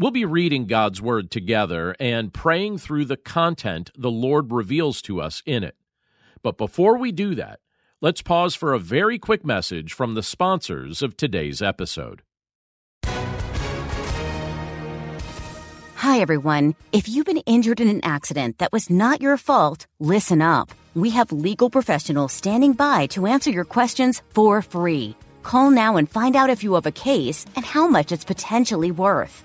We'll be reading God's Word together and praying through the content the Lord reveals to us in it. But before we do that, let's pause for a very quick message from the sponsors of today's episode. Hi, everyone. If you've been injured in an accident that was not your fault, listen up. We have legal professionals standing by to answer your questions for free. Call now and find out if you have a case and how much it's potentially worth.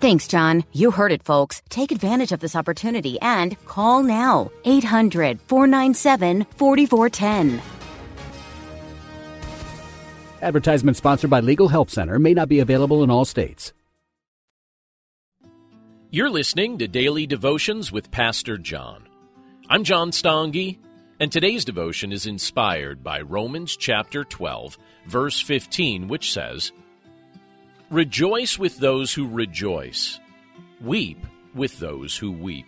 Thanks, John. You heard it, folks. Take advantage of this opportunity and call now 800 497 4410. Advertisement sponsored by Legal Help Center may not be available in all states. You're listening to Daily Devotions with Pastor John. I'm John Stange, and today's devotion is inspired by Romans chapter 12, verse 15, which says, Rejoice with those who rejoice, weep with those who weep.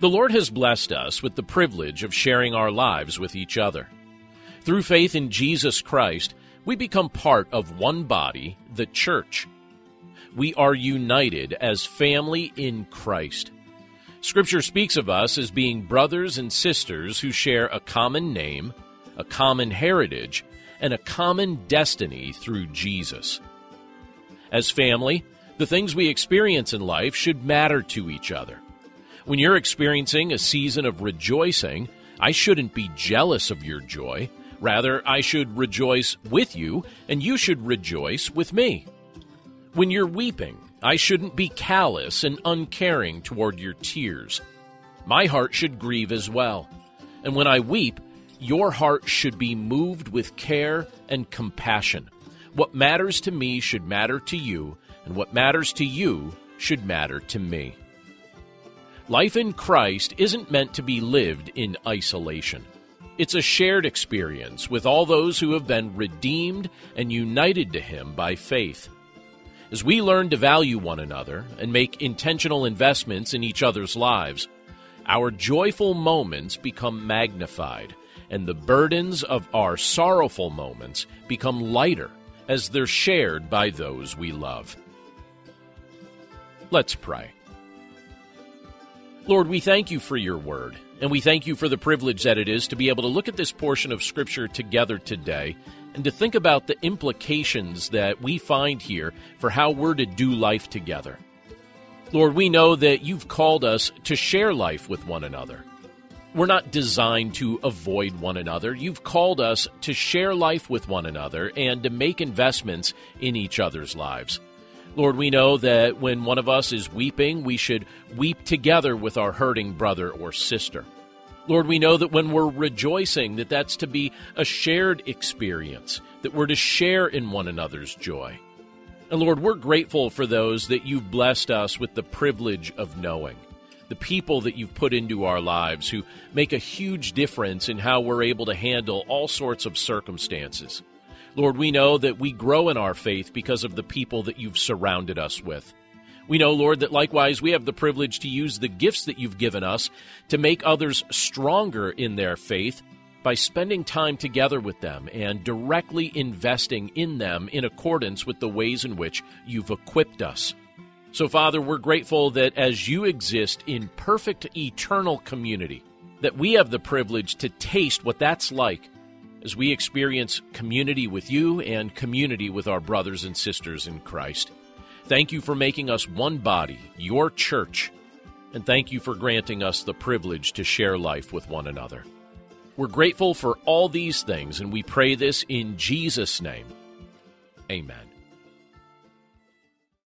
The Lord has blessed us with the privilege of sharing our lives with each other. Through faith in Jesus Christ, we become part of one body, the church. We are united as family in Christ. Scripture speaks of us as being brothers and sisters who share a common name, a common heritage, and a common destiny through Jesus. As family, the things we experience in life should matter to each other. When you're experiencing a season of rejoicing, I shouldn't be jealous of your joy. Rather, I should rejoice with you, and you should rejoice with me. When you're weeping, I shouldn't be callous and uncaring toward your tears. My heart should grieve as well. And when I weep, your heart should be moved with care and compassion. What matters to me should matter to you, and what matters to you should matter to me. Life in Christ isn't meant to be lived in isolation. It's a shared experience with all those who have been redeemed and united to Him by faith. As we learn to value one another and make intentional investments in each other's lives, our joyful moments become magnified and the burdens of our sorrowful moments become lighter as they're shared by those we love. Let's pray. Lord, we thank you for your word, and we thank you for the privilege that it is to be able to look at this portion of Scripture together today and to think about the implications that we find here for how we're to do life together. Lord, we know that you've called us to share life with one another. We're not designed to avoid one another. You've called us to share life with one another and to make investments in each other's lives. Lord, we know that when one of us is weeping, we should weep together with our hurting brother or sister. Lord, we know that when we're rejoicing, that that's to be a shared experience, that we're to share in one another's joy. And Lord, we're grateful for those that you've blessed us with the privilege of knowing the people that you've put into our lives who make a huge difference in how we're able to handle all sorts of circumstances. Lord, we know that we grow in our faith because of the people that you've surrounded us with. We know, Lord, that likewise we have the privilege to use the gifts that you've given us to make others stronger in their faith by spending time together with them and directly investing in them in accordance with the ways in which you've equipped us. So, Father, we're grateful that as you exist in perfect eternal community, that we have the privilege to taste what that's like as we experience community with you and community with our brothers and sisters in Christ. Thank you for making us one body, your church. and thank you for granting us the privilege to share life with one another. We're grateful for all these things, and we pray this in Jesus' name. Amen.